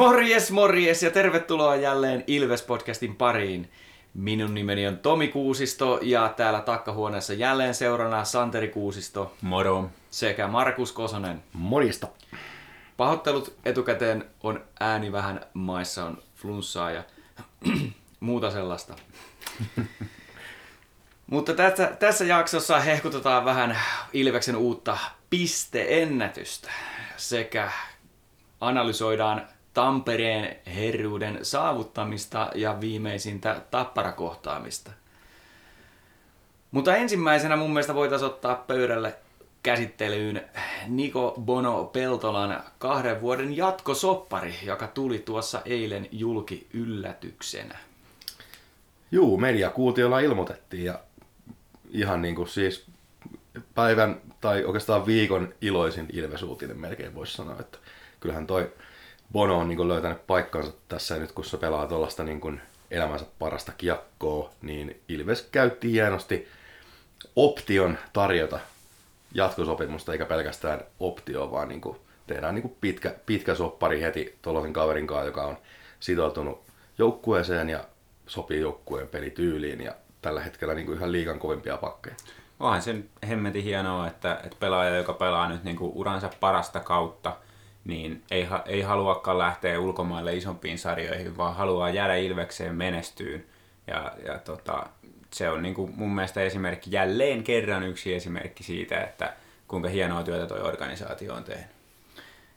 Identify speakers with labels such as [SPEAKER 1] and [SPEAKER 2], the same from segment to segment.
[SPEAKER 1] Morjes, morjes ja tervetuloa jälleen Ilves-podcastin pariin. Minun nimeni on Tomi Kuusisto ja täällä takkahuoneessa jälleen seurana Santeri Kuusisto
[SPEAKER 2] Moro.
[SPEAKER 1] sekä Markus Kosonen.
[SPEAKER 3] Morjesta.
[SPEAKER 1] Pahoittelut etukäteen on ääni vähän maissa, on flunssaa ja muuta sellaista. Mutta tässä, tässä jaksossa hehkutetaan vähän Ilveksen uutta pisteennätystä sekä analysoidaan Tampereen herruuden saavuttamista ja viimeisintä tapparakohtaamista. Mutta ensimmäisenä mun mielestä voitaisiin ottaa pöydälle käsittelyyn Niko Bono Peltolan kahden vuoden jatkosoppari, joka tuli tuossa eilen julki yllätyksenä.
[SPEAKER 3] Juu, mediakuutiolla ilmoitettiin ja ihan niin kuin siis päivän tai oikeastaan viikon iloisin Ilves-uutinen melkein voisi sanoa, että kyllähän toi Bono on niin kuin löytänyt paikkansa tässä nyt, kun se pelaa tuollaista niin kuin elämänsä parasta kiekkoa, niin Ilves käytti hienosti option tarjota jatkosopimusta, eikä pelkästään optio, vaan niin kuin tehdään niin kuin pitkä, pitkä soppari heti tuollaisen kaverin kanssa, joka on sitoutunut joukkueeseen ja sopii joukkueen pelityyliin ja tällä hetkellä niin kuin ihan liigan kovimpia pakkeja.
[SPEAKER 2] Onhan sen hemmetin hienoa, että, että pelaaja, joka pelaa nyt niin kuin uransa parasta kautta, niin ei, ei haluakaan lähteä ulkomaille isompiin sarjoihin, vaan haluaa jäädä Ilvekseen menestyyn. Ja, ja tota, se on niin kuin mun mielestä esimerkki, jälleen kerran yksi esimerkki siitä, että kuinka hienoa työtä tuo organisaatio on tehnyt.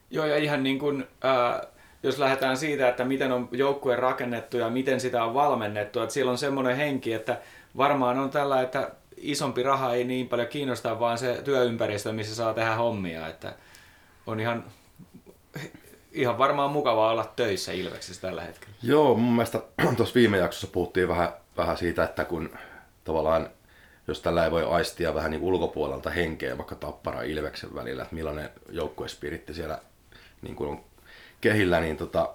[SPEAKER 1] Joo, ja ihan niin kuin, äh, jos lähdetään siitä, että miten on joukkue rakennettu ja miten sitä on valmennettu, että siellä on semmoinen henki, että varmaan on tällä, että isompi raha ei niin paljon kiinnosta, vaan se työympäristö, missä saa tehdä hommia, että on ihan, ihan varmaan mukavaa olla töissä Ilveksessä tällä hetkellä.
[SPEAKER 3] Joo, mun mielestä tuossa viime jaksossa puhuttiin vähän, vähän siitä, että kun tavallaan jos tällä ei voi aistia vähän niin ulkopuolelta henkeä vaikka Tappara Ilveksen välillä, että millainen joukkuespiritti siellä niin kuin on kehillä, niin tota,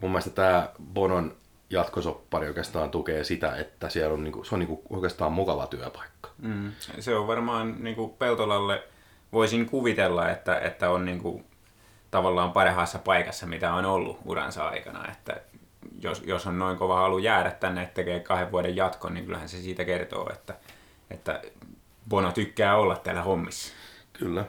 [SPEAKER 3] mun mielestä tämä Bonon jatkosoppari oikeastaan tukee sitä, että siellä on, niinku, se on niinku oikeastaan mukava työpaikka.
[SPEAKER 2] Mm. Se on varmaan niinku Peltolalle, voisin kuvitella, että, että on niinku, tavallaan parhaassa paikassa, mitä on ollut uransa aikana. Että jos, jos on noin kova halu jäädä tänne, että tekee kahden vuoden jatkon, niin kyllähän se siitä kertoo, että, että Bono tykkää olla täällä hommissa.
[SPEAKER 3] Kyllä.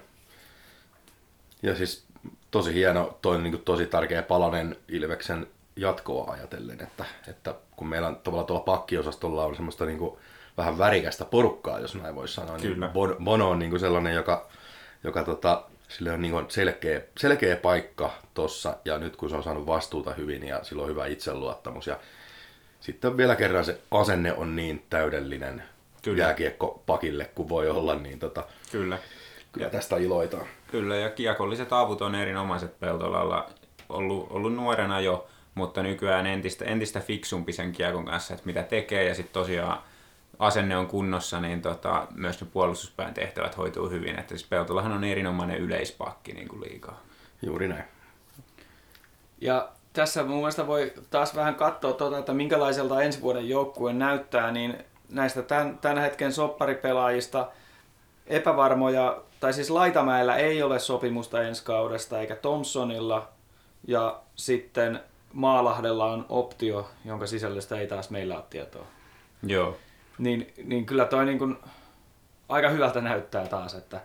[SPEAKER 3] Ja siis tosi hieno, toi niin tosi tärkeä palanen Ilveksen jatkoa ajatellen, että, että kun meillä on tavallaan tuolla pakkiosastolla on semmoista niin kuin vähän värikästä porukkaa, jos näin voisi sanoa, niin
[SPEAKER 2] Kyllä.
[SPEAKER 3] niin Bono on niin kuin sellainen, joka, joka tota, sille on niin kuin selkeä, selkeä paikka tossa ja nyt kun se on saanut vastuuta hyvin ja sillä on hyvä itseluottamus ja sitten vielä kerran se asenne on niin täydellinen Kyllä. jääkiekko pakille kuin voi olla, niin tota,
[SPEAKER 2] Kyllä.
[SPEAKER 3] kyllä tästä iloitaan.
[SPEAKER 2] Kyllä, ja kiekolliset avut on erinomaiset Peltolalla. Ollut, ollut nuorena jo, mutta nykyään entistä, entistä fiksumpi sen kiekon kanssa, että mitä tekee. Ja sitten tosiaan asenne on kunnossa, niin tota, myös ne puolustuspään tehtävät hoituu hyvin. Että siis Peltolahan on erinomainen yleispakki niin kuin liikaa.
[SPEAKER 3] Juuri näin.
[SPEAKER 1] Ja tässä mun mielestä voi taas vähän katsoa, tuota, että minkälaiselta ensi vuoden joukkue näyttää, niin näistä tämän, tämän hetken sopparipelaajista epävarmoja, tai siis Laitamäellä ei ole sopimusta ensi kaudesta, eikä Thompsonilla, ja sitten Maalahdella on optio, jonka sisällöstä ei taas meillä ole tietoa.
[SPEAKER 2] Joo.
[SPEAKER 1] Niin, niin kyllä toi niin kuin aika hyvältä näyttää taas, että,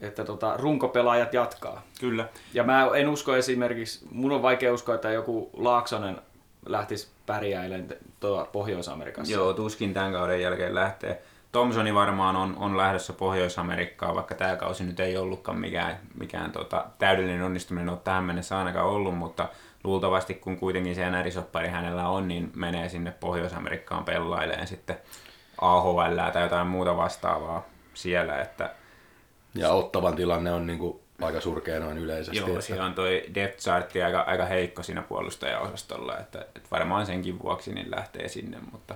[SPEAKER 1] että tota, runkopelaajat jatkaa.
[SPEAKER 2] Kyllä.
[SPEAKER 1] Ja mä en usko esimerkiksi, mun on vaikea uskoa, että joku Laaksonen lähtisi pärjäilemään tuolla Pohjois-Amerikassa.
[SPEAKER 2] Joo, tuskin tämän kauden jälkeen lähtee. Thompsoni varmaan on, on lähdössä Pohjois-Amerikkaan, vaikka tämä kausi nyt ei ollutkaan mikään, mikään tota, täydellinen onnistuminen ole tähän mennessä ainakaan ollut, mutta luultavasti kun kuitenkin se NR-soppari hänellä on, niin menee sinne Pohjois-Amerikkaan pelaileen sitten AHL tai jotain muuta vastaavaa siellä. Että...
[SPEAKER 3] Ja ottavan tilanne on niin kuin aika surkea noin yleisesti.
[SPEAKER 2] Joo, että... siellä on toi depth chartti aika, aika heikko siinä puolustajaosastolla, että, että varmaan senkin vuoksi niin lähtee sinne, mutta,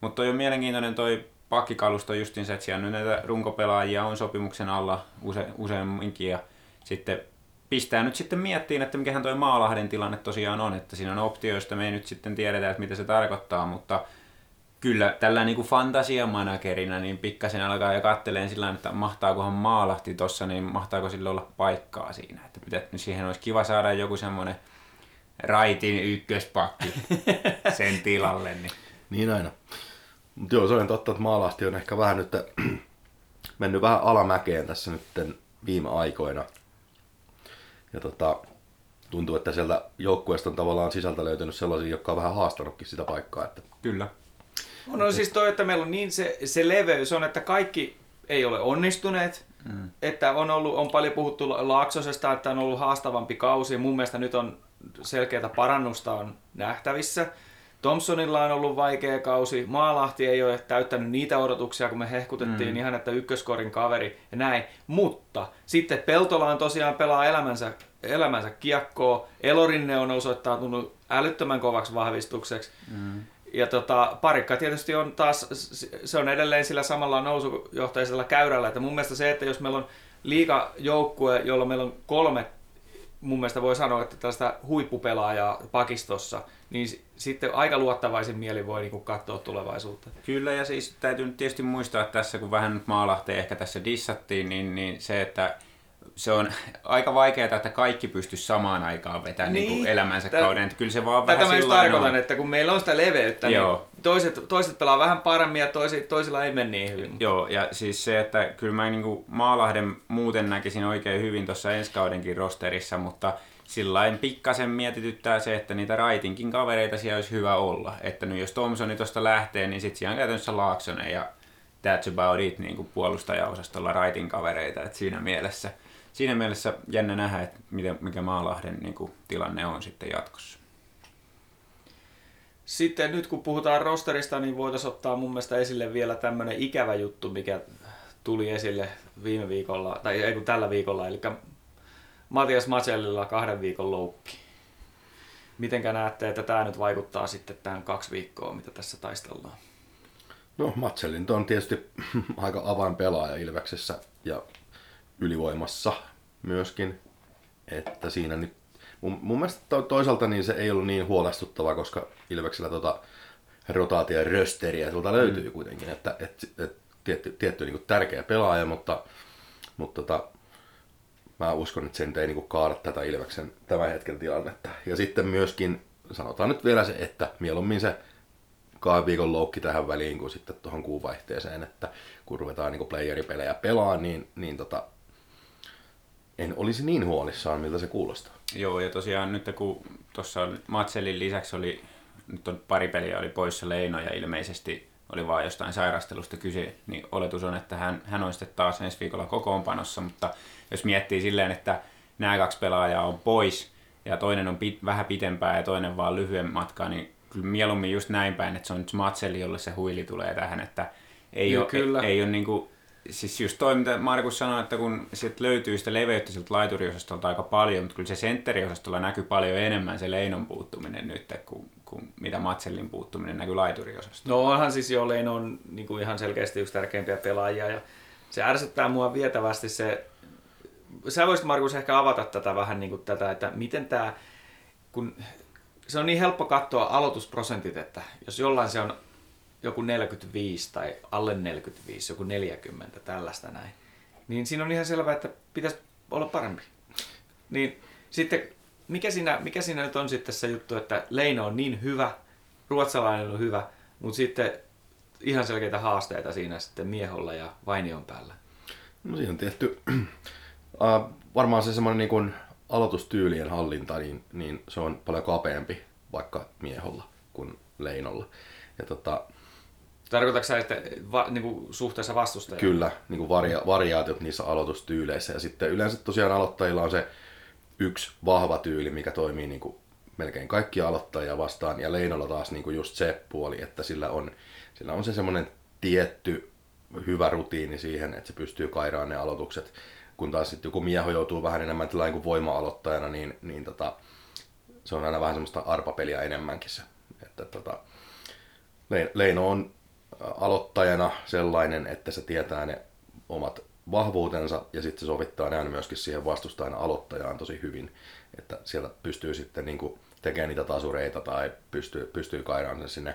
[SPEAKER 2] mutta toi on mielenkiintoinen toi pakkikalusto justiin se, että siellä nyt näitä runkopelaajia on sopimuksen alla use, useamminkin ja sitten pistää nyt sitten miettiin, että mikähän tuo Maalahden tilanne tosiaan on, että siinä on optioista, me ei nyt sitten tiedetä, että mitä se tarkoittaa, mutta kyllä tällä niin kuin fantasiamanagerina niin pikkasen alkaa ja katteleen sillä että mahtaakohan Maalahti tossa, niin mahtaako sillä olla paikkaa siinä, että pitää, siihen olisi kiva saada joku semmoinen raitin ykköspakki sen tilalle. Niin.
[SPEAKER 3] Niin aina. Mutta joo, se on totta, että Maalahti on ehkä vähän nyt mennyt vähän alamäkeen tässä nyt viime aikoina. Ja tota, tuntuu, että sieltä joukkueesta on tavallaan sisältä löytynyt sellaisia, jotka on vähän haastanutkin sitä paikkaa. Että...
[SPEAKER 2] Kyllä.
[SPEAKER 1] On, no siis toi, että meillä on niin se, se leveys on, että kaikki ei ole onnistuneet. Mm. Että on, ollut, on paljon puhuttu Laaksosesta, että on ollut haastavampi kausi. Mun mielestä nyt on selkeää parannusta on nähtävissä. Thompsonilla on ollut vaikea kausi. Maalahti ei ole täyttänyt niitä odotuksia, kun me hehkutettiin mm. ihan, että ykköskorin kaveri ja näin. Mutta sitten Peltola on tosiaan pelaa elämänsä, elämänsä kiekkoa. Elorinne on osoittautunut älyttömän kovaksi vahvistukseksi. Mm. Ja tota, parikka tietysti on taas, se on edelleen sillä samalla nousujohtaisella käyrällä, että mun mielestä se, että jos meillä on liikajoukkue, jolla meillä on kolme, mun mielestä voi sanoa, että tästä huippupelaajaa pakistossa, niin sitten aika luottavaisin mieli voi niin katsoa tulevaisuutta.
[SPEAKER 2] Kyllä, ja siis täytyy nyt tietysti muistaa että tässä, kun vähän nyt Maalahteen ehkä tässä dissattiin, niin, niin se, että se on aika vaikeaa, että kaikki pystyisi samaan aikaan vetämään niin. Niin elämänsä Tät, kauden. Että kyllä se vaan
[SPEAKER 1] tätä vähän mä tarkoitan, on. että kun meillä on sitä leveyttä, niin Joo. niin toiset, toiset pelaa vähän paremmin ja toiset, toisilla ei mene niin hyvin.
[SPEAKER 2] Joo, ja siis se, että kyllä mä niin kuin Maalahden muuten näkisin oikein hyvin tuossa ensi kaudenkin rosterissa, mutta sillä pikkasen mietityttää se, että niitä raitinkin kavereita siellä olisi hyvä olla. Että nyt jos Thompsoni tuosta lähtee, niin sitten siellä on käytännössä Laaksonen ja that's about it niin kuin puolustajaosastolla raitin kavereita. Et siinä mielessä – siinä mielessä jännä nähdä, että miten, mikä Maalahden niin kuin, tilanne on sitten jatkossa.
[SPEAKER 1] Sitten nyt kun puhutaan rosterista, niin voitaisiin ottaa mun mielestä esille vielä tämmöinen ikävä juttu, mikä tuli esille viime viikolla, tai ei kun tällä viikolla, eli Matias Macellilla kahden viikon loukki. Mitenkä näette, että tämä nyt vaikuttaa sitten tähän kaksi viikkoa, mitä tässä taistellaan?
[SPEAKER 3] No Matsellin on tietysti aika avainpelaaja Ilveksessä ja ylivoimassa myöskin. Että siinä nyt, mun, mun mielestä to, toisaalta niin se ei ollut niin huolestuttava, koska Ilveksellä tota rotaatio rösteriä tuolta mm. löytyy kuitenkin. Että et, et, tietty, tietty niin tärkeä pelaaja, mutta, mutta tota, mä uskon, että se ei niin kaada tätä Ilveksen tämän hetken tilannetta. Ja sitten myöskin sanotaan nyt vielä se, että mieluummin se kahden viikon loukki tähän väliin kuin sitten tuohon kuuvaihteeseen, että kun ruvetaan niin playeripelejä pelaa, niin, niin tota, en olisi niin huolissaan, miltä se kuulostaa.
[SPEAKER 2] Joo, ja tosiaan nyt kun tuossa Matselin lisäksi oli, nyt on pari peliä oli poissa Leino ja ilmeisesti oli vain jostain sairastelusta kyse, niin oletus on, että hän, hän on sitten taas ensi viikolla kokoonpanossa, mutta jos miettii silleen, että nämä kaksi pelaajaa on pois ja toinen on pit, vähän pitempää ja toinen vaan lyhyen matkaa, niin kyllä mieluummin just näin päin, että se on nyt Matseli, jolle se huili tulee tähän, että ei Joo, ole, kyllä. ei, ei ole niin kuin siis just toi, mitä Markus sanoi, että kun sieltä löytyy sitä leveyttä sieltä laituriosastolta aika paljon, mutta kyllä se sentteriosastolla näkyy paljon enemmän se Leinon puuttuminen nyt, kuin, kuin mitä Matsellin puuttuminen näkyy laituriosastolla.
[SPEAKER 1] No onhan siis jo on niin kuin ihan selkeästi yksi tärkeimpiä pelaajia ja se ärsyttää mua vietävästi se, sä voisit Markus ehkä avata tätä vähän niin kuin tätä, että miten tämä, kun se on niin helppo katsoa aloitusprosentit, että jos jollain se on joku 45 tai alle 45, joku 40, tällaista näin. Niin siinä on ihan selvää, että pitäisi olla parempi. Niin sitten, mikä siinä, mikä siinä nyt on sitten se juttu, että Leino on niin hyvä, ruotsalainen on hyvä, mutta sitten ihan selkeitä haasteita siinä sitten Mieholla ja Vainion päällä.
[SPEAKER 3] No siinä on tehty, uh, varmaan se semmoinen niin kuin aloitustyylien hallinta, niin, niin se on paljon kapeampi vaikka Mieholla kuin Leinolla. Ja tota,
[SPEAKER 1] Tarkoitatko sä, että va, niin kuin suhteessa vastustajaan?
[SPEAKER 3] Kyllä, niin kuin varia, variaatiot niissä aloitustyyleissä. Ja sitten yleensä tosiaan aloittajilla on se yksi vahva tyyli, mikä toimii niin kuin melkein kaikki aloittajia vastaan. Ja Leinolla taas niin kuin just se puoli, että sillä on, sillä on se semmoinen tietty hyvä rutiini siihen, että se pystyy kairaan ne aloitukset. Kun taas sitten joku mieho joutuu vähän enemmän niin kuin voima-aloittajana, niin, niin tota, se on aina vähän semmoista arpapeliä enemmänkin se. Että tota, Leino on aloittajana sellainen, että se tietää ne omat vahvuutensa ja sitten se sovittaa ne myöskin siihen vastustajan aloittajaan tosi hyvin, että sieltä pystyy sitten niin kuin tekemään niitä tasureita tai pystyy, pystyy kairaan sen sinne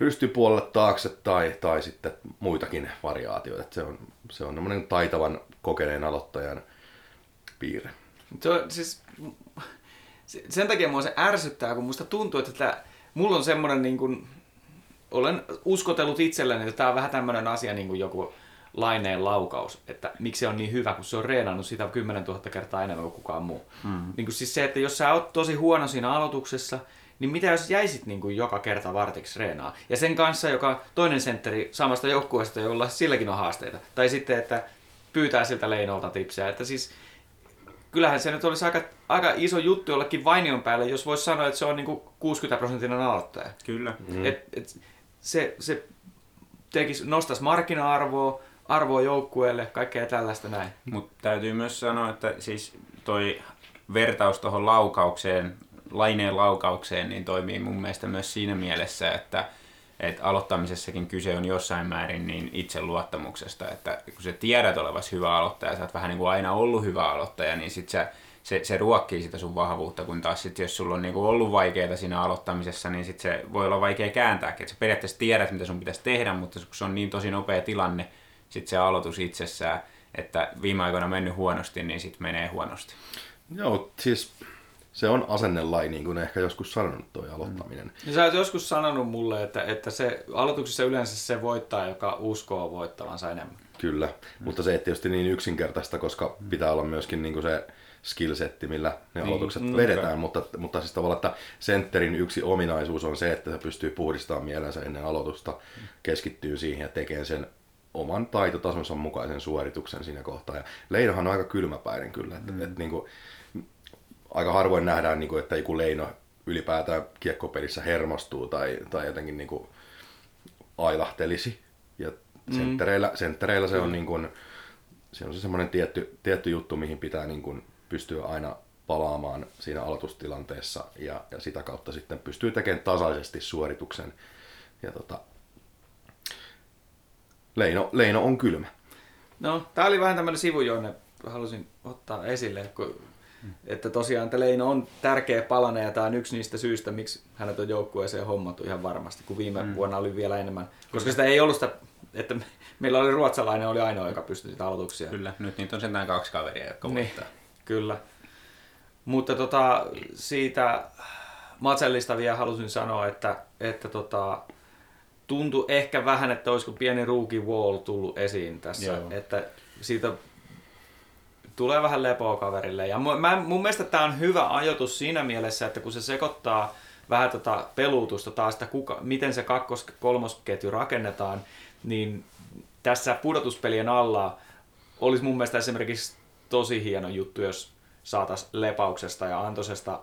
[SPEAKER 3] rystypuolelle taakse tai, tai sitten muitakin variaatioita. se on, se on taitavan kokeneen aloittajan piirre.
[SPEAKER 1] Se on, siis, sen takia mua se ärsyttää, kun musta tuntuu, että tää, mulla on semmoinen niin kuin, olen uskotellut itselleni, että tämä on vähän tämmöinen asia niin kuin joku laineen laukaus, että miksi se on niin hyvä, kun se on reenannut sitä 10 000 kertaa enemmän kuin kukaan muu. Mm. Niin kuin siis se, että jos sä oot tosi huono siinä aloituksessa, niin mitä jos jäisit niin kuin joka kerta vartiksi reenaa? Ja sen kanssa, joka toinen sentteri samasta joukkueesta, jolla silläkin on haasteita. Tai sitten, että pyytää siltä Leinolta tipsejä. Että siis kyllähän se nyt olisi aika, aika iso juttu jollekin Vainion päälle, jos voisi sanoa, että se on niin kuin 60 prosenttinen aloittaja.
[SPEAKER 2] Kyllä.
[SPEAKER 1] Mm. Et, et, se, se tekisi, nostaisi markkina-arvoa, arvoa joukkueelle, kaikkea tällaista näin.
[SPEAKER 2] Mutta täytyy myös sanoa, että siis toi vertaus tuohon laukaukseen, laineen laukaukseen, niin toimii mun mielestä myös siinä mielessä, että, että aloittamisessakin kyse on jossain määrin niin itseluottamuksesta, että kun sä tiedät olevasi hyvä aloittaja, sä oot vähän niin kuin aina ollut hyvä aloittaja, niin sit sä, se, se ruokkii sitä sun vahvuutta, kun taas sit, jos sulla on niin kuin ollut vaikeaa siinä aloittamisessa, niin sit se voi olla vaikea kääntää, että sä periaatteessa tiedät, mitä sun pitäisi tehdä, mutta kun se on niin tosi nopea tilanne, sitten se aloitus itsessään, että viime aikoina mennyt huonosti, niin sitten menee huonosti.
[SPEAKER 3] Joo, siis se on asennelai, niin kuin ehkä joskus sanonut tuo aloittaminen.
[SPEAKER 1] Mm. Sä oot joskus sanonut mulle, että, että se aloituksessa yleensä se voittaa, joka uskoo voittavansa enemmän.
[SPEAKER 3] Kyllä, mm. mutta se ei tietysti niin yksinkertaista, koska pitää olla myöskin niin kuin se skillsetti, millä ne niin, aloitukset mm, vedetään, okay. mutta, mutta siis tavallaan, että sentterin yksi ominaisuus on se, että se pystyy puhdistamaan mielensä ennen aloitusta, keskittyy siihen ja tekee sen oman taitotasonsa mukaisen suorituksen siinä kohtaa. Ja Leinohan on aika kylmäpäinen kyllä, että, mm. että niin kuin, aika harvoin nähdään, niin kuin, että joku Leino ylipäätään kiekkopelissä hermostuu tai, tai jotenkin niin kuin ailahtelisi. Ja mm. senttereillä, senttereillä se on, niin kuin, se on se semmoinen tietty, tietty juttu, mihin pitää niin kuin pystyä aina palaamaan siinä aloitustilanteessa ja, ja sitä kautta sitten pystyy tekemään tasaisesti suorituksen. Ja tota, Leino, Leino on kylmä.
[SPEAKER 1] No, tämä oli vähän tämmöinen sivu, jonne halusin ottaa esille, kun, että tosiaan että Leino on tärkeä palane ja tämä on yksi niistä syistä, miksi hänet on joukkueeseen hommattu ihan varmasti, kun viime mm. vuonna oli vielä enemmän. Koska sitä ei ollut sitä, että meillä oli ruotsalainen, oli ainoa, joka pystyi sitä aloituksia.
[SPEAKER 2] Kyllä, nyt niitä on sentään kaksi kaveria, jotka niin,
[SPEAKER 1] Kyllä. Mutta tota, siitä Matsellista vielä halusin sanoa, että, että tota, tuntui ehkä vähän, että olisiko pieni rookie wall tullut esiin tässä. Joo. Että siitä tulee vähän lepoa kaverille. Ja mä, mun mielestä tämä on hyvä ajoitus siinä mielessä, että kun se sekoittaa vähän tota peluutusta taas, että kuka, miten se kakkos kolmosketju rakennetaan, niin tässä pudotuspelien alla olisi mun mielestä esimerkiksi tosi hieno juttu, jos saataisiin lepauksesta ja antosesta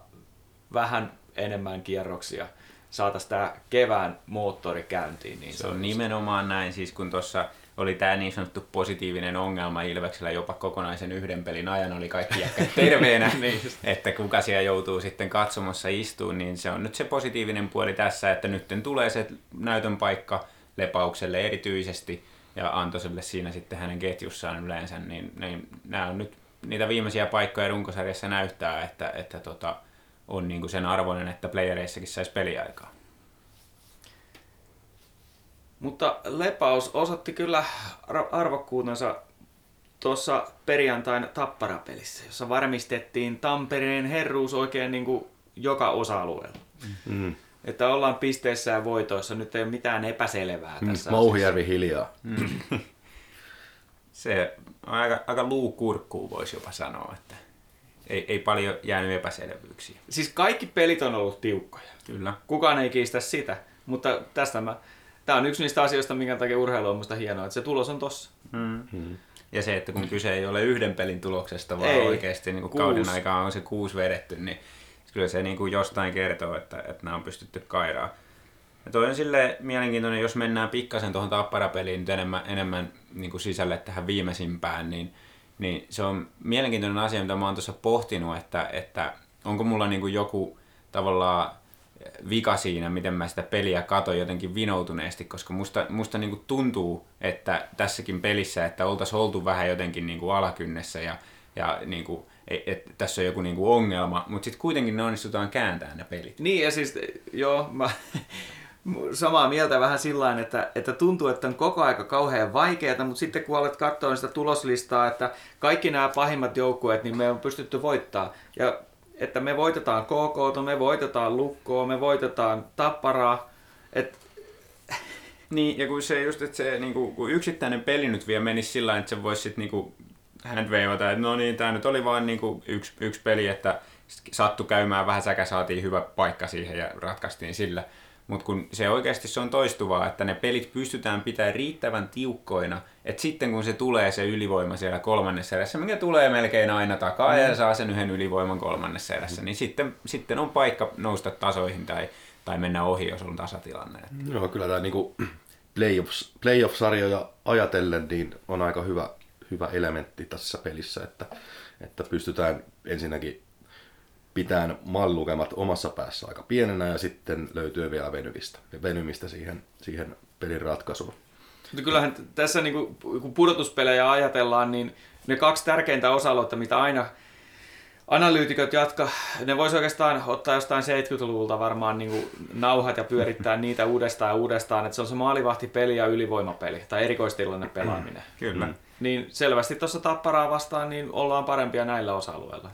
[SPEAKER 1] vähän enemmän kierroksia saataisiin tämä kevään moottori käyntiin. Niin
[SPEAKER 2] se, on nimenomaan näin, siis kun tuossa oli tämä niin sanottu positiivinen ongelma Ilveksellä jopa kokonaisen yhden pelin ajan oli kaikki jätkät terveenä, niin että kuka siellä joutuu sitten katsomassa istuun, niin se on nyt se positiivinen puoli tässä, että nyt tulee se näytön paikka Lepaukselle erityisesti ja Antoselle siinä sitten hänen ketjussaan yleensä, niin, niin nämä on nyt niitä viimeisiä paikkoja runkosarjassa näyttää, että, että tota, on niin kuin sen arvoinen, että playereissakin saisi peliaikaa.
[SPEAKER 1] Mutta Lepaus osoitti kyllä arvokkuutensa tuossa perjantain tapparapelissä, jossa varmistettiin Tampereen herruus oikein niin kuin joka osa-alueella. Mm. Että ollaan pisteessä ja voitoissa, nyt ei ole mitään epäselvää mm. tässä.
[SPEAKER 3] Mouhijärvi hiljaa.
[SPEAKER 2] Mm. Se on aika, aika luukurkkuun voisi jopa sanoa, että ei, ei paljon jäänyt epäselvyyksiä.
[SPEAKER 1] Siis kaikki pelit on ollut tiukkoja.
[SPEAKER 2] Kyllä.
[SPEAKER 1] Kukaan ei kiistä sitä, mutta tästä mä, tämä on yksi niistä asioista, minkä takia urheilu on musta hienoa, että se tulos on tossa.
[SPEAKER 2] Mm. Mm. Ja se, että kun kyse ei ole yhden pelin tuloksesta, vaan ei. oikeasti niin kuin kauden aikaa on se kuusi vedetty, niin kyllä se niin kuin jostain kertoo, että, että nämä on pystytty kairaa. Ja toi on sille mielenkiintoinen, jos mennään pikkasen tuohon tapparapeliin nyt enemmän, enemmän niin kuin sisälle tähän viimeisimpään, niin niin se on mielenkiintoinen asia, mitä mä oon tuossa pohtinut, että, että onko mulla niin kuin joku tavallaan vika siinä, miten mä sitä peliä katon jotenkin vinoutuneesti, koska musta, musta niin kuin tuntuu, että tässäkin pelissä, että oltaisiin oltu vähän jotenkin niin kuin alakynnessä ja, ja niin kuin, et, et, tässä on joku niin kuin ongelma, mutta sitten kuitenkin ne onnistutaan kääntämään ne pelit.
[SPEAKER 1] Niin ja siis, joo, mä, samaa mieltä vähän sillä että, että tuntuu, että on koko aika kauhean vaikeaa, mutta sitten kun olet katsoa sitä tuloslistaa, että kaikki nämä pahimmat joukkueet, niin me on pystytty voittaa. Ja että me voitetaan KK, me voitetaan Lukkoa, me voitetaan Tapparaa. Et
[SPEAKER 2] Niin, ja kun se just, että se niinku, kun yksittäinen peli nyt vielä menisi sillä että se voisi sitten niinku handwaveata, että no niin, tämä nyt oli vain niinku yksi, yksi peli, että sattu käymään vähän säkä, saatiin hyvä paikka siihen ja ratkaistiin sillä. Mutta kun se oikeasti se on toistuvaa, että ne pelit pystytään pitämään riittävän tiukkoina, että sitten kun se tulee se ylivoima siellä kolmannessa erässä, mikä tulee melkein aina takaa mm. ja saa sen yhden ylivoiman kolmannessa erässä, niin sitten, sitten on paikka nousta tasoihin tai, tai mennä ohi, jos on tasatilanne.
[SPEAKER 3] Joo, kyllä tämä niinku playoffs, playoff-sarjoja ajatellen niin on aika hyvä, hyvä elementti tässä pelissä, että, että pystytään ensinnäkin pitämään mallukemat omassa päässä aika pienenä ja sitten löytyy vielä venymistä, venymistä siihen, siihen pelin ratkaisuun.
[SPEAKER 1] Mutta kyllähän tässä niin kuin, kun pudotuspelejä ajatellaan, niin ne kaksi tärkeintä osa-aluetta, mitä aina analyytikot jatka, ne voisi oikeastaan ottaa jostain 70-luvulta varmaan niin kuin nauhat ja pyörittää niitä uudestaan ja uudestaan, että se on se maalivahtipeli ja ylivoimapeli tai erikoistilanne pelaaminen.
[SPEAKER 2] Kyllä.
[SPEAKER 1] Mm. Niin selvästi tuossa tapparaa vastaan niin ollaan parempia näillä osa-alueilla.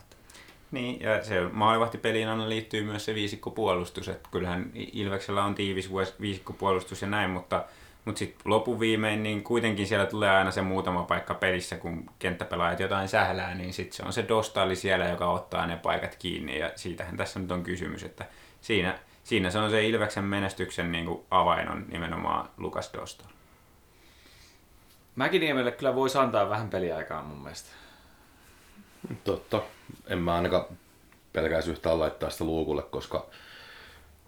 [SPEAKER 2] Niin, ja se maalivahtipeliin aina liittyy myös se viisikkopuolustus, että kyllähän Ilveksellä on tiivis viisikkopuolustus ja näin, mutta, mutta sitten lopuviimein niin kuitenkin siellä tulee aina se muutama paikka pelissä, kun kenttäpelaajat jotain sählää, niin sitten se on se Dostali siellä, joka ottaa ne paikat kiinni ja siitähän tässä nyt on kysymys, että siinä, siinä se on se Ilveksen menestyksen niin kuin avain on nimenomaan Lukas Dostal.
[SPEAKER 1] Mäkiniemelle kyllä voisi antaa vähän peliaikaa mun mielestä.
[SPEAKER 3] Totta. En mä ainakaan pelkäisi yhtään laittaa sitä luukulle, koska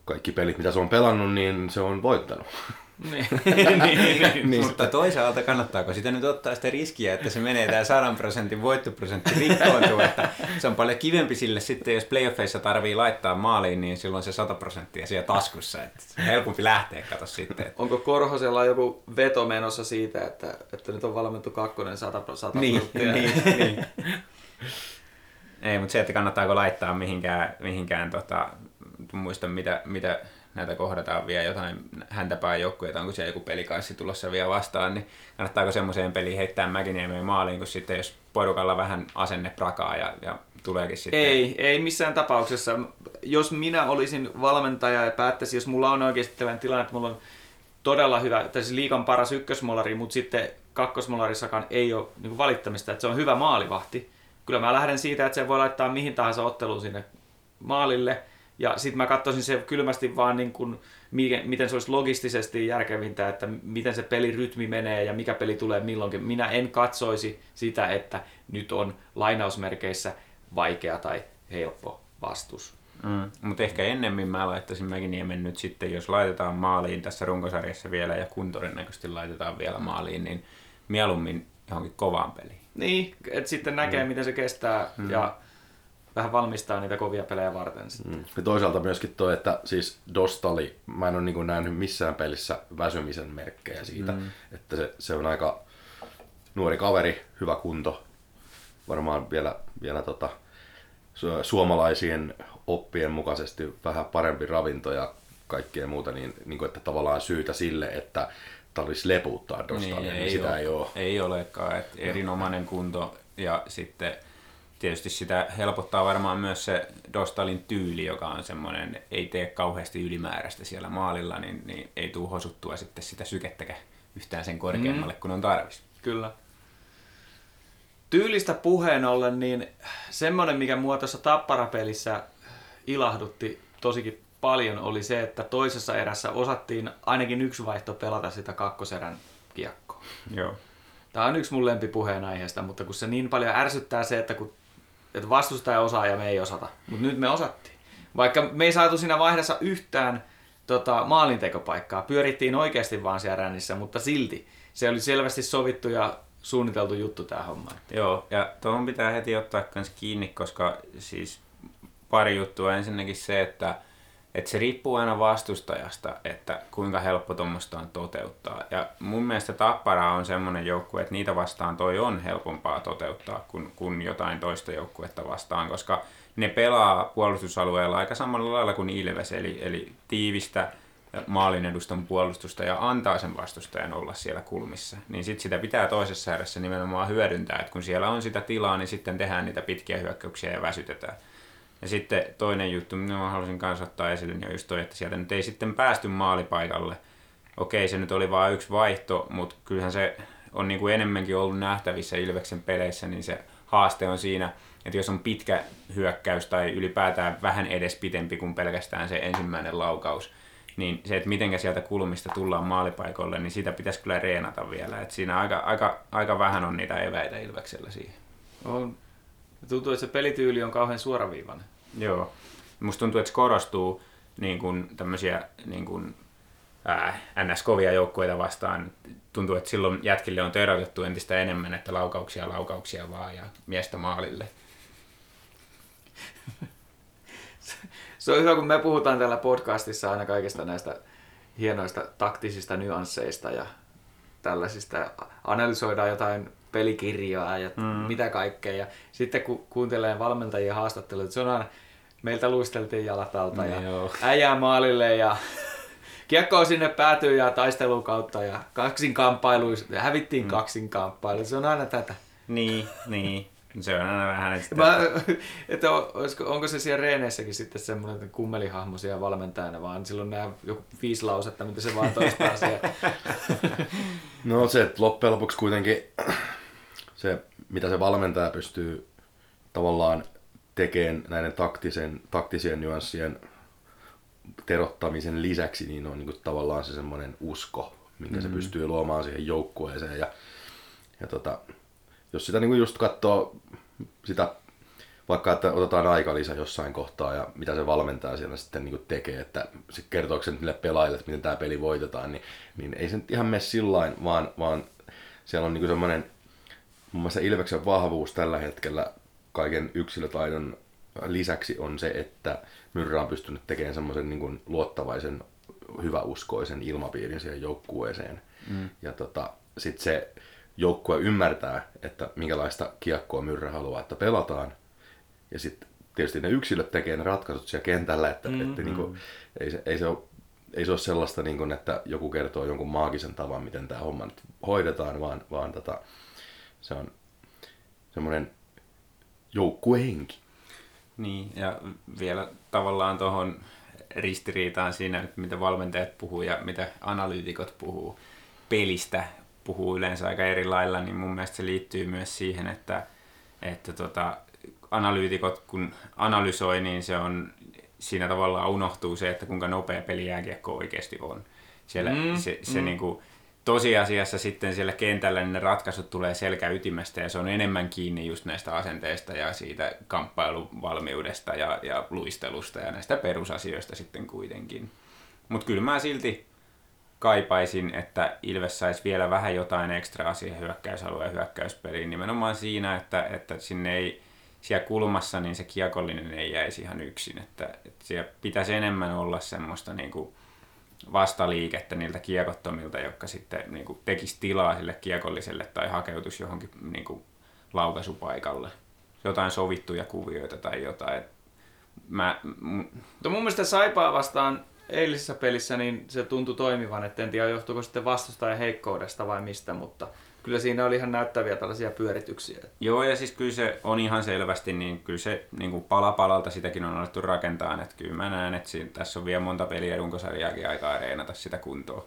[SPEAKER 3] kaikki pelit, mitä se on pelannut, niin se on voittanut.
[SPEAKER 1] niin, niin,
[SPEAKER 2] niin, Mutta toisaalta kannattaako sitä nyt ottaa sitä riskiä, että se menee tämä 100 prosentin voittoprosentti rikkoontuu, että se on paljon kivempi sille sitten, jos playoffeissa tarvii laittaa maaliin, niin silloin se 100 prosenttia siellä taskussa, että helpompi lähteä, kato sitten. Että...
[SPEAKER 1] Onko Korhosella joku veto menossa siitä, että, että nyt on valmentu kakkonen 100, 100
[SPEAKER 2] niin, niin, niin. Ei, mutta se, että kannattaako laittaa mihinkään, mihinkään tota, muista mitä, mitä näitä kohdataan vielä jotain häntäpää joukkueita, onko siellä joku pelikaissi tulossa vielä vastaan, niin kannattaako semmoiseen peliin heittää Mäkiniemeen maaliin, kun sitten jos porukalla vähän asenne prakaa ja, ja tuleekin sitten...
[SPEAKER 1] Ei, ei missään tapauksessa. Jos minä olisin valmentaja ja päättäisin, jos mulla on oikeasti tällainen tilanne, että mulla on todella hyvä, siis liikan paras ykkösmolari, mutta sitten kakkosmolarissakaan ei ole niin valittamista, että se on hyvä maalivahti. Kyllä mä lähden siitä, että se voi laittaa mihin tahansa otteluun sinne maalille, ja sitten mä katsoisin se kylmästi vaan niin kuin, miten se olisi logistisesti järkevintä, että miten se pelirytmi menee ja mikä peli tulee milloinkin. Minä en katsoisi sitä, että nyt on lainausmerkeissä vaikea tai helppo vastus.
[SPEAKER 2] Mm, mutta ehkä ennemmin mä laittaisin Mäkiniemen nyt sitten, jos laitetaan maaliin tässä runkosarjassa vielä ja kun todennäköisesti laitetaan vielä maaliin, niin mieluummin johonkin kovaan peliin.
[SPEAKER 1] Niin, että sitten näkee, mm. miten se kestää mm. ja vähän valmistaa niitä kovia pelejä varten.
[SPEAKER 3] Mm. Ja toisaalta myöskin tuo, että siis Dostali, mä en ole niin nähnyt missään pelissä väsymisen merkkejä siitä, mm. että se, se on aika nuori kaveri, hyvä kunto, varmaan vielä, vielä tota, suomalaisien oppien mukaisesti vähän parempi ravinto ja kaikkea muuta, niin, niin kuin, että tavallaan syytä sille, että tarvitsisi lepuuttaa Dostalia, niin, niin ei sitä ole, ei ole.
[SPEAKER 2] Ei olekaan, että erinomainen kunto ja sitten tietysti sitä helpottaa varmaan myös se Dostalin tyyli, joka on semmoinen, ei tee kauheasti ylimääräistä siellä maalilla, niin, niin ei tule hosuttua sitten sitä sykettäkään yhtään sen korkeammalle, mm. kun on tarvis.
[SPEAKER 1] Kyllä. Tyylistä puheen ollen, niin semmoinen, mikä mua tuossa Tapparapelissä ilahdutti tosikin paljon, oli se, että toisessa erässä osattiin ainakin yksi vaihto pelata sitä kakkoserän kiekkoa.
[SPEAKER 2] Joo.
[SPEAKER 1] Tämä on yksi mun lempipuheen aiheesta, mutta kun se niin paljon ärsyttää se, että kun että vastustaja osaa ja me ei osata. Mutta nyt me osattiin. Vaikka me ei saatu siinä vaiheessa yhtään tota, maalintekopaikkaa, pyörittiin oikeasti vaan siellä rännissä, mutta silti se oli selvästi sovittu ja suunniteltu juttu tämä homma.
[SPEAKER 2] Joo, ja tuohon pitää heti ottaa myös kiinni, koska siis pari juttua. Ensinnäkin se, että et se riippuu aina vastustajasta, että kuinka helppo tuommoista on toteuttaa. Ja mun mielestä Tappara on semmoinen joukkue, että niitä vastaan toi on helpompaa toteuttaa kuin, kuin jotain toista joukkuetta vastaan, koska ne pelaa puolustusalueella aika samalla lailla kuin Ilves, eli, eli tiivistä maalin edustan puolustusta ja antaa sen vastustajan olla siellä kulmissa. Niin sitten sitä pitää toisessa erässä nimenomaan hyödyntää, että kun siellä on sitä tilaa, niin sitten tehdään niitä pitkiä hyökkäyksiä ja väsytetään. Ja sitten toinen juttu, mitä mä halusin kanssa ottaa esille, niin on just toi, että sieltä nyt ei sitten päästy maalipaikalle. Okei, se nyt oli vain yksi vaihto, mutta kyllähän se on niin kuin enemmänkin ollut nähtävissä Ilveksen peleissä, niin se haaste on siinä, että jos on pitkä hyökkäys tai ylipäätään vähän edes pitempi kuin pelkästään se ensimmäinen laukaus, niin se, että miten sieltä kulmista tullaan maalipaikoille, niin sitä pitäisi kyllä reenata vielä. Et siinä aika, aika, aika vähän on niitä eväitä Ilveksellä siihen.
[SPEAKER 1] On. Tuntuu, että se pelityyli on kauhean suoraviivainen.
[SPEAKER 2] Joo. Musta tuntuu, että se korostuu niin kuin tämmöisiä niin kuin, ää, NS-kovia joukkueita vastaan. Tuntuu, että silloin jätkille on terotettu entistä enemmän, että laukauksia, laukauksia vaan ja miestä maalille.
[SPEAKER 1] Se on hyvä, kun me puhutaan täällä podcastissa aina kaikista näistä hienoista taktisista nyansseista ja tällaisista. Analysoidaan jotain pelikirjaa ja mm. mitä kaikkea. Ja sitten kun kuuntelee valmentajien haastatteluita, se on aina, meiltä luisteltiin jalat alta ja
[SPEAKER 2] Joo.
[SPEAKER 1] äijää maalille ja kiekko sinne päätyy ja taistelun kautta ja kaksin kamppailuissa, hävittiin mm. kaksin kamppailu. Se on aina tätä.
[SPEAKER 2] Niin, niin. Se on aina vähän, että
[SPEAKER 1] Mä, että on- olisiko, onko se siellä reeneissäkin sitten semmoinen kummelihahmo siellä valmentajana, vaan silloin nämä joku viisi lausetta, mitä se vaan toistaa siellä.
[SPEAKER 3] No se, että loppujen lopuksi kuitenkin se, mitä se valmentaja pystyy tavallaan tekemään näiden taktisen, taktisien nyanssien terottamisen lisäksi, niin on niin kuin tavallaan se semmoinen usko, minkä mm. se pystyy luomaan siihen joukkueeseen. Ja, ja tota, jos sitä niin kuin just katsoo sitä, vaikka että otetaan aikalisä jossain kohtaa ja mitä se valmentaja siellä sitten niin kuin tekee, että se kertooko se nyt niille pelaajille, että miten tämä peli voitetaan, niin, niin ei se nyt ihan mene sillain, vaan, vaan siellä on niin kuin semmoinen, muun muassa Ilveksen vahvuus tällä hetkellä kaiken yksilötaidon lisäksi on se, että Myrrä on pystynyt tekemään semmoisen niin luottavaisen, hyväuskoisen ilmapiirin siihen joukkueeseen. Mm. Ja tota, sitten se joukkue ymmärtää, että minkälaista kiekkoa Myrrä haluaa, että pelataan. Ja sitten tietysti ne yksilöt tekee ne ratkaisut siellä kentällä, että, mm, että niin kuin, ei, se, ei, se ole, ei se ole sellaista, niin kuin, että joku kertoo jonkun maagisen tavan, miten tämä homma nyt hoidetaan, vaan, vaan tota, se on semmoinen joukkuehenki.
[SPEAKER 2] Niin, ja vielä tavallaan tuohon ristiriitaan siinä, että mitä valmentajat puhuu ja mitä analyytikot puhuu pelistä, puhuu yleensä aika eri lailla, niin mun mielestä se liittyy myös siihen, että, että tota, analyytikot kun analysoi, niin se on, siinä tavallaan unohtuu se, että kuinka nopea peli jääkiekko oikeasti on. Siellä mm, se, se mm. niinku, tosiasiassa sitten siellä kentällä niin ne ratkaisut tulee selkäytimestä ja se on enemmän kiinni just näistä asenteista ja siitä kamppailuvalmiudesta ja, ja luistelusta ja näistä perusasioista sitten kuitenkin. Mutta kyllä mä silti kaipaisin, että Ilves saisi vielä vähän jotain ekstraa siihen hyökkäysalueen hyökkäyspeliin. Nimenomaan siinä, että, että sinne ei, siellä kulmassa niin se kiekollinen ei jäisi ihan yksin. Että, että siellä pitäisi enemmän olla semmoista niin kuin vastaliikettä niiltä kiekottomilta, jotka sitten niin kuin tekisi tilaa sille kiekolliselle tai hakeutuisi johonkin niin kuin laukaisupaikalle. Jotain sovittuja kuvioita tai jotain. Mä, m-
[SPEAKER 1] Mutta mun mielestä Saipaa vastaan eilisessä pelissä niin se tuntui toimivan, että en tiedä johtuuko sitten vastustajan heikkoudesta vai mistä, mutta kyllä siinä oli ihan näyttäviä tällaisia pyörityksiä.
[SPEAKER 2] Joo, ja siis kyllä se on ihan selvästi, niin kyllä se niin kuin pala palalta sitäkin on alettu rakentaa, että kyllä mä näen, että siinä, tässä on vielä monta peliä runkosarjaakin aikaa reenata sitä kuntoa.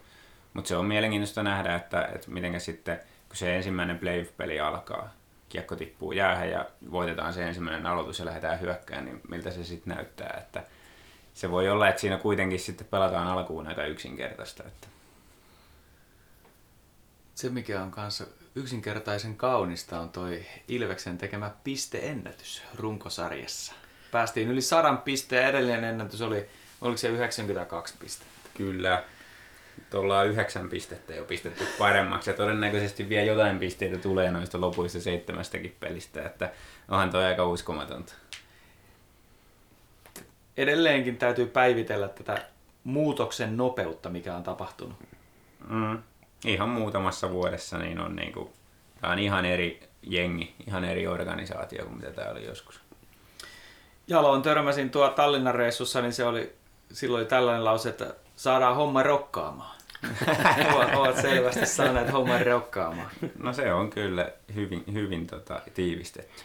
[SPEAKER 2] Mutta se on mielenkiintoista nähdä, että, että miten sitten, kun se ensimmäinen playoff-peli alkaa, kiekko tippuu jäähän ja voitetaan se ensimmäinen aloitus ja lähdetään hyökkään, niin miltä se sitten näyttää, että se voi olla, että siinä kuitenkin sitten pelataan alkuun aika yksinkertaista. Että.
[SPEAKER 1] Se mikä on kanssa yksinkertaisen kaunista on toi Ilveksen tekemä pisteennätys runkosarjassa. Päästiin yli sadan pisteen ja edellinen ennätys oli, oliko se 92 pistettä?
[SPEAKER 2] Kyllä. Nyt ollaan yhdeksän pistettä jo pistetty paremmaksi ja todennäköisesti vielä jotain pisteitä tulee noista lopuista seitsemästäkin pelistä, että onhan toi aika uskomatonta.
[SPEAKER 1] Edelleenkin täytyy päivitellä tätä muutoksen nopeutta, mikä on tapahtunut.
[SPEAKER 2] Mm. Ihan muutamassa vuodessa niin on niinku, tää on ihan eri jengi, ihan eri organisaatio kuin mitä tää oli joskus.
[SPEAKER 1] Jaloon törmäsin tuo Tallinnan reissussa, niin se oli, silloin oli tällainen lause, että saadaan homma rokkaamaan. ovat selvästi saaneet homman rokkaamaan.
[SPEAKER 2] No se on kyllä hyvin, hyvin tota, tiivistetty.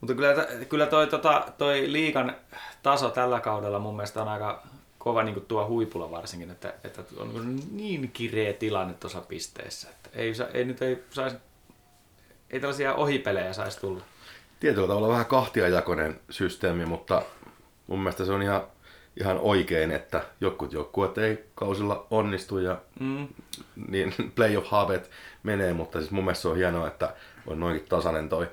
[SPEAKER 1] Mutta kyllä, kyllä toi, tota, toi liikan taso tällä kaudella mun mielestä on aika kova niin tuo huipulla varsinkin, että, että on niin kireä tilanne tuossa pisteessä, että ei, ei nyt ei saisi, ei tällaisia ohipelejä saisi tulla.
[SPEAKER 3] Tietyllä tavalla vähän kahtiajakoinen systeemi, mutta mun mielestä se on ihan, ihan oikein, että jotkut joukkueet ei kausilla onnistu ja mm. niin playoff haaveet menee, mutta siis mun mielestä se on hienoa, että on noinkin tasainen toi,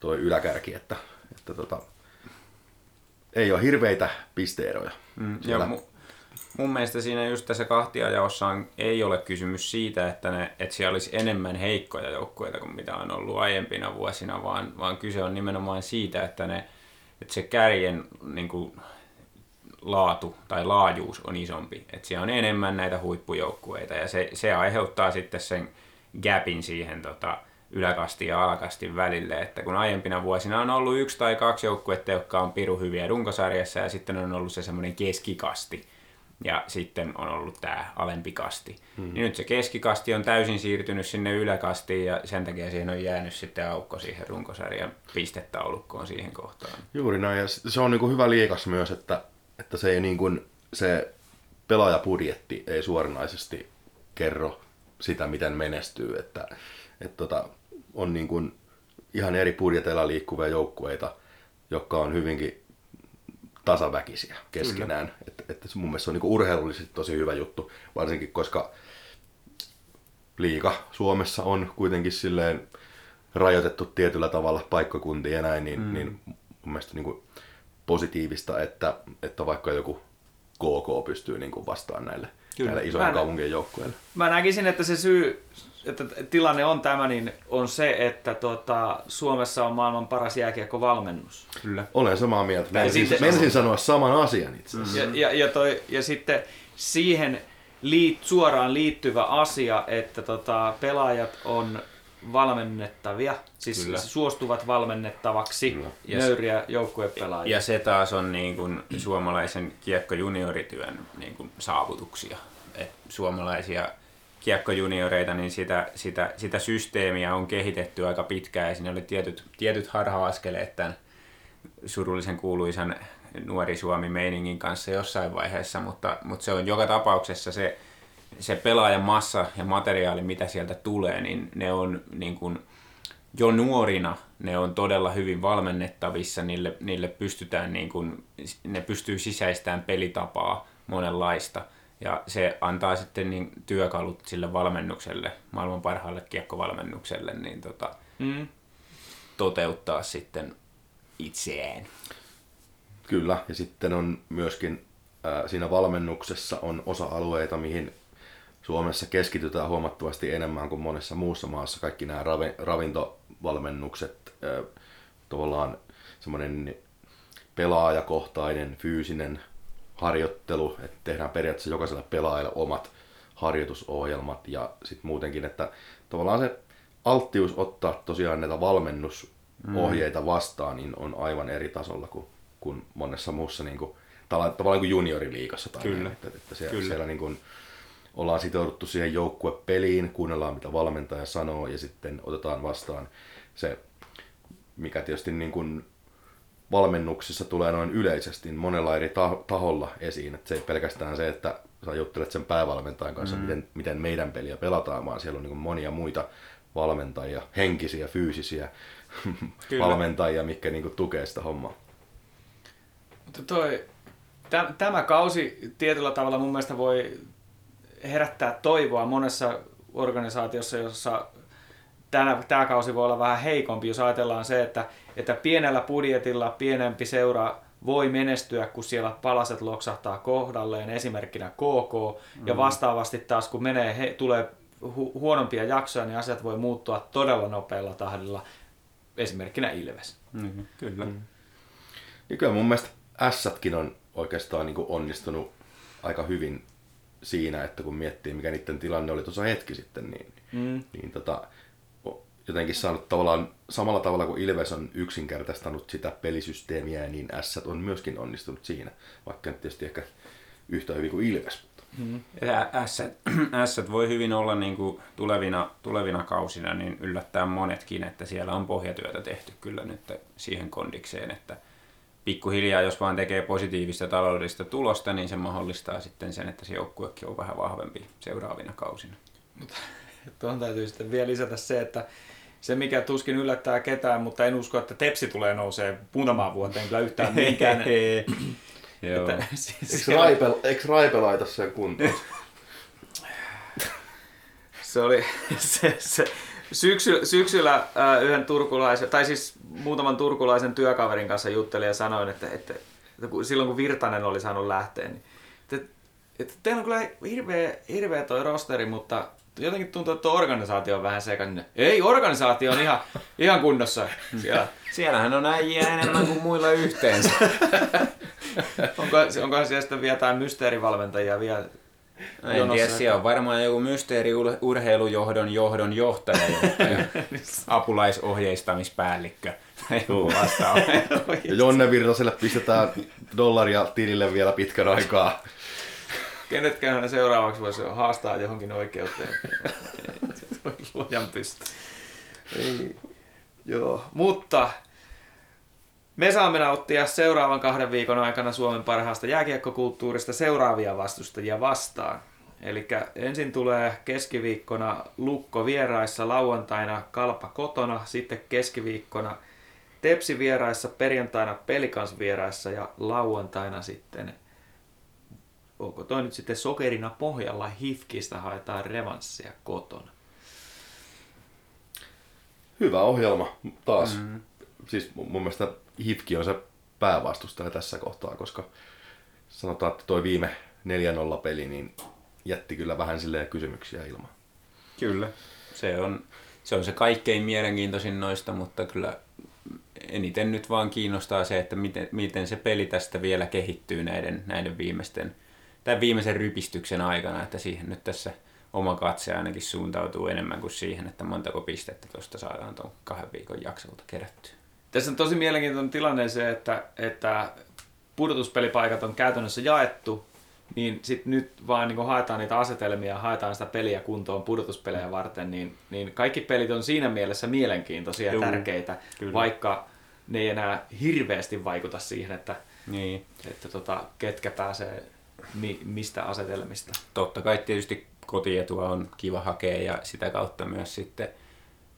[SPEAKER 3] toi yläkärki, että, että tota, ei ole hirveitä pisteeroja.
[SPEAKER 2] Mm, ja mu- mun mielestä siinä just tässä kahtiajaossa ei ole kysymys siitä, että, ne, että siellä olisi enemmän heikkoja joukkueita kuin mitä on ollut aiempina vuosina, vaan, vaan kyse on nimenomaan siitä, että, ne, että se kärjen niin kuin, laatu tai laajuus on isompi. Että siellä on enemmän näitä huippujoukkueita ja se, se aiheuttaa sitten sen gapin siihen tota, yläkastin ja alakastin välille, että kun aiempina vuosina on ollut yksi tai kaksi joukkuetta, jotka on piru hyviä runkosarjassa ja sitten on ollut se semmoinen keskikasti, ja sitten on ollut tämä alempi kasti. Hmm. Niin nyt se keskikasti on täysin siirtynyt sinne yläkastiin ja sen takia siihen on jäänyt sitten aukko siihen runkosarjan pistetaulukkoon siihen kohtaan.
[SPEAKER 3] Juuri näin ja se on niin kuin hyvä liikas myös, että, että se, ei niin kuin, se pelaajapudjetti ei suoranaisesti kerro sitä, miten menestyy. Että, että tota, on niin kuin ihan eri budjeteilla liikkuvia joukkueita, jotka on hyvinkin tasaväkisiä keskenään. Että, että mun mielestä se on niin urheilullisesti tosi hyvä juttu, varsinkin koska liiga Suomessa on kuitenkin silleen rajoitettu tietyllä tavalla paikkakuntia ja näin, niin, mm. niin mun mielestä niin positiivista, että, että vaikka joku KK pystyy niin kuin vastaan näille, näille isojen kaupunkien joukkueille.
[SPEAKER 1] Mä näkisin, että se syy että tilanne on tämä, niin on se, että tuota, Suomessa on maailman paras jääkiekkovalmennus.
[SPEAKER 3] Kyllä. Olen samaa mieltä. Menisin, sitten, menisin sanoa saman asian itse asiassa.
[SPEAKER 1] Ja, ja, ja, toi, ja sitten siihen liit, suoraan liittyvä asia, että tota, pelaajat on valmennettavia, siis Kyllä. suostuvat valmennettavaksi Kyllä. nöyriä joukkuepelaajia.
[SPEAKER 2] Ja se taas on niin kuin suomalaisen kiekko-juniorityön niin kuin saavutuksia. Et suomalaisia kiekkojunioreita, niin sitä, sitä, sitä systeemiä on kehitetty aika pitkään ja siinä oli tietyt, tietyt harha-askeleet tämän surullisen kuuluisan nuori Suomi-meiningin kanssa jossain vaiheessa, mutta, mutta se on joka tapauksessa se, se pelaajan massa ja materiaali, mitä sieltä tulee, niin ne on niin kuin, jo nuorina ne on todella hyvin valmennettavissa, niille, niille pystytään niin kuin, ne pystyy sisäistämään pelitapaa monenlaista. Ja se antaa sitten niin työkalut sille valmennukselle, maailman parhaalle kiekkovalmennukselle, niin tota, mm. toteuttaa sitten itseään.
[SPEAKER 3] Kyllä, ja sitten on myöskin äh, siinä valmennuksessa on osa-alueita, mihin Suomessa keskitytään huomattavasti enemmän kuin monessa muussa maassa. Kaikki nämä ravi, ravintovalmennukset, äh, tavallaan semmoinen pelaajakohtainen fyysinen harjoittelu, että tehdään periaatteessa jokaiselle pelaajalle omat harjoitusohjelmat ja sitten muutenkin, että tavallaan se alttius ottaa tosiaan näitä valmennusohjeita mm. vastaan, niin on aivan eri tasolla kuin, kuin monessa muussa niin kuin, tavallaan kuin junioriliigassa. Tai
[SPEAKER 2] Kyllä.
[SPEAKER 3] Näin, että, että siellä, Kyllä. siellä niin kuin, ollaan sitouduttu siihen joukkuepeliin, kuunnellaan mitä valmentaja sanoo ja sitten otetaan vastaan se, mikä tietysti niin kuin valmennuksissa tulee noin yleisesti niin monella eri taholla esiin. Että se ei pelkästään se, että sä juttelet sen päävalmentajan kanssa, mm. miten, miten meidän peliä pelataan, vaan siellä on niin monia muita valmentajia, henkisiä, fyysisiä valmentajia, mitkä niin kuin tukee sitä hommaa.
[SPEAKER 1] Mutta toi, tämä kausi tietyllä tavalla mun mielestä voi herättää toivoa monessa organisaatiossa, jossa tänä, tämä kausi voi olla vähän heikompi, jos ajatellaan se, että, että pienellä budjetilla pienempi seura voi menestyä, kun siellä palaset loksahtaa kohdalleen, esimerkkinä KK, mm. ja vastaavasti taas kun menee, he, tulee hu, huonompia jaksoja, niin asiat voi muuttua todella nopealla tahdilla, esimerkkinä Ilves.
[SPEAKER 2] Mm, kyllä. Mm.
[SPEAKER 3] Ja kyllä mun mielestä Ässätkin on oikeastaan niin onnistunut aika hyvin siinä, että kun miettii mikä niiden tilanne oli tuossa hetki sitten, niin, mm. niin tota, jotenkin saanut tavallaan samalla tavalla kuin Ilves on yksinkertaistanut sitä pelisysteemiä, niin S on myöskin onnistunut siinä, vaikka nyt tietysti ehkä yhtä hyvin kuin Ilves.
[SPEAKER 2] Mm. Ässät, ässät voi hyvin olla niin kuin tulevina, tulevina kausina niin yllättää monetkin, että siellä on pohjatyötä tehty kyllä nyt siihen kondikseen, että pikkuhiljaa, jos vaan tekee positiivista taloudellista tulosta, niin se mahdollistaa sitten sen, että se joukkuekin on vähän vahvempi seuraavina kausina.
[SPEAKER 1] Mutta tuohon täytyy sitten vielä lisätä se, että se mikä tuskin yllättää ketään, mutta en usko, että Tepsi tulee nousee muutamaan vuoteen kyllä yhtään minkään.
[SPEAKER 3] Joo. Että, siis eikö, Raipe, eikö Raipe laita sen kuntoon?
[SPEAKER 1] se oli se, se, syksy, syksyllä äh, yhden turkulaisen, tai siis muutaman turkulaisen työkaverin kanssa juttelin ja sanoin, että, että, että kun, silloin kun Virtanen oli saanut lähteä, niin että, että teillä on kyllä hirveä, hirveä toi rosteri, mutta jotenkin tuntuu, että organisaatio on vähän sekaisin. Ei, organisaatio on ihan, ihan kunnossa siellä.
[SPEAKER 2] Siellähän on äijiä enemmän kuin muilla yhteensä.
[SPEAKER 1] onko, onko siellä sitten vielä jotain mysteerivalmentajia vielä
[SPEAKER 2] No en tiedä, siellä on varmaan joku mysteeri urheilujohdon johdon johtaja, johtaja apulaisohjeistamispäällikkö
[SPEAKER 3] Jonne Virtaselle pistetään dollaria tilille vielä pitkän aikaa.
[SPEAKER 1] Kenetkään seuraavaksi voisi haastaa johonkin oikeuteen. Luojan pysty. Ei. Joo, mutta me saamme nauttia seuraavan kahden viikon aikana Suomen parhaasta jääkiekkokulttuurista seuraavia vastustajia vastaan. Eli ensin tulee keskiviikkona Lukko vieraissa, lauantaina Kalpa kotona, sitten keskiviikkona Tepsi vieraissa, perjantaina Pelikans vieraissa ja lauantaina sitten, onko toi nyt sitten sokerina pohjalla, Hifkistä haetaan revanssia kotona.
[SPEAKER 3] Hyvä ohjelma taas. Mm-hmm. Siis mun mielestä Hifki on se päävastustaja tässä kohtaa, koska sanotaan, että toi viime 4-0 peli niin jätti kyllä vähän silleen kysymyksiä ilman.
[SPEAKER 2] Kyllä, se on, se on se kaikkein mielenkiintoisin noista, mutta kyllä eniten nyt vaan kiinnostaa se, että miten, miten se peli tästä vielä kehittyy näiden, näiden viimeisten, tämän viimeisen rypistyksen aikana, että siihen nyt tässä oma katse ainakin suuntautuu enemmän kuin siihen, että montako pistettä tuosta saadaan tuon kahden viikon jaksolta kerättyä.
[SPEAKER 1] Tässä on tosi mielenkiintoinen tilanne se, että, että pudotuspelipaikat on käytännössä jaettu, niin sitten nyt vaan niin haetaan niitä asetelmia, haetaan sitä peliä kuntoon pudotuspelejä varten, niin, niin kaikki pelit on siinä mielessä mielenkiintoisia ja tärkeitä, kyllä. vaikka ne ei enää hirveästi vaikuta siihen, että, niin. että tota, ketkä pääsee mi, mistä asetelmista.
[SPEAKER 2] Totta kai tietysti kotietua on kiva hakea ja sitä kautta myös sitten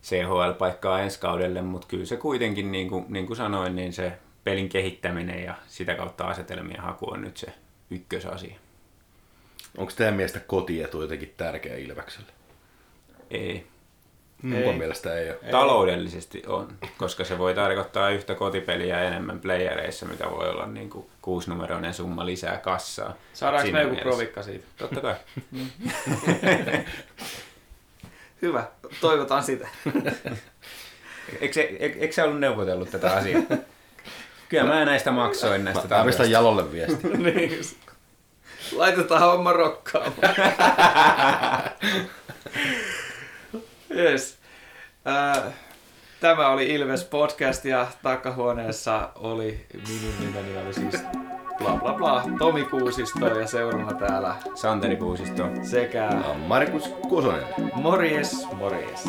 [SPEAKER 2] CHL-paikkaa ensi kaudelle, mutta kyllä se kuitenkin, niin kuin, niin kuin sanoin, niin se pelin kehittäminen ja sitä kautta asetelmien haku on nyt se ykkösasia.
[SPEAKER 3] Onko teidän mielestä kotietu jotenkin tärkeä Ilväkselle?
[SPEAKER 2] Ei.
[SPEAKER 3] Mun ei. mielestä ei ole.
[SPEAKER 2] Taloudellisesti on, koska se voi tarkoittaa yhtä kotipeliä enemmän playereissa, mikä voi olla niin kuin kuusinumeroinen summa lisää kassaa.
[SPEAKER 1] Saadaanko me joku provikka siitä?
[SPEAKER 2] Totta kai.
[SPEAKER 1] Hyvä, toivotaan sitä.
[SPEAKER 2] eikö, sä ollut neuvotellut tätä asiaa? Kyllä mä näistä maksoin näistä
[SPEAKER 3] Mä, mä Jalolle viesti.
[SPEAKER 1] niin. Laitetaan homma rokkaamaan. Yes. Äh, tämä oli Ilves Podcast ja takahuoneessa oli, minun nimeni oli siis bla bla bla, Tomi Kuusisto ja seurana täällä
[SPEAKER 2] Santeri Kuusisto
[SPEAKER 1] sekä
[SPEAKER 3] Markus Kusonen.
[SPEAKER 1] Morjes, morjes.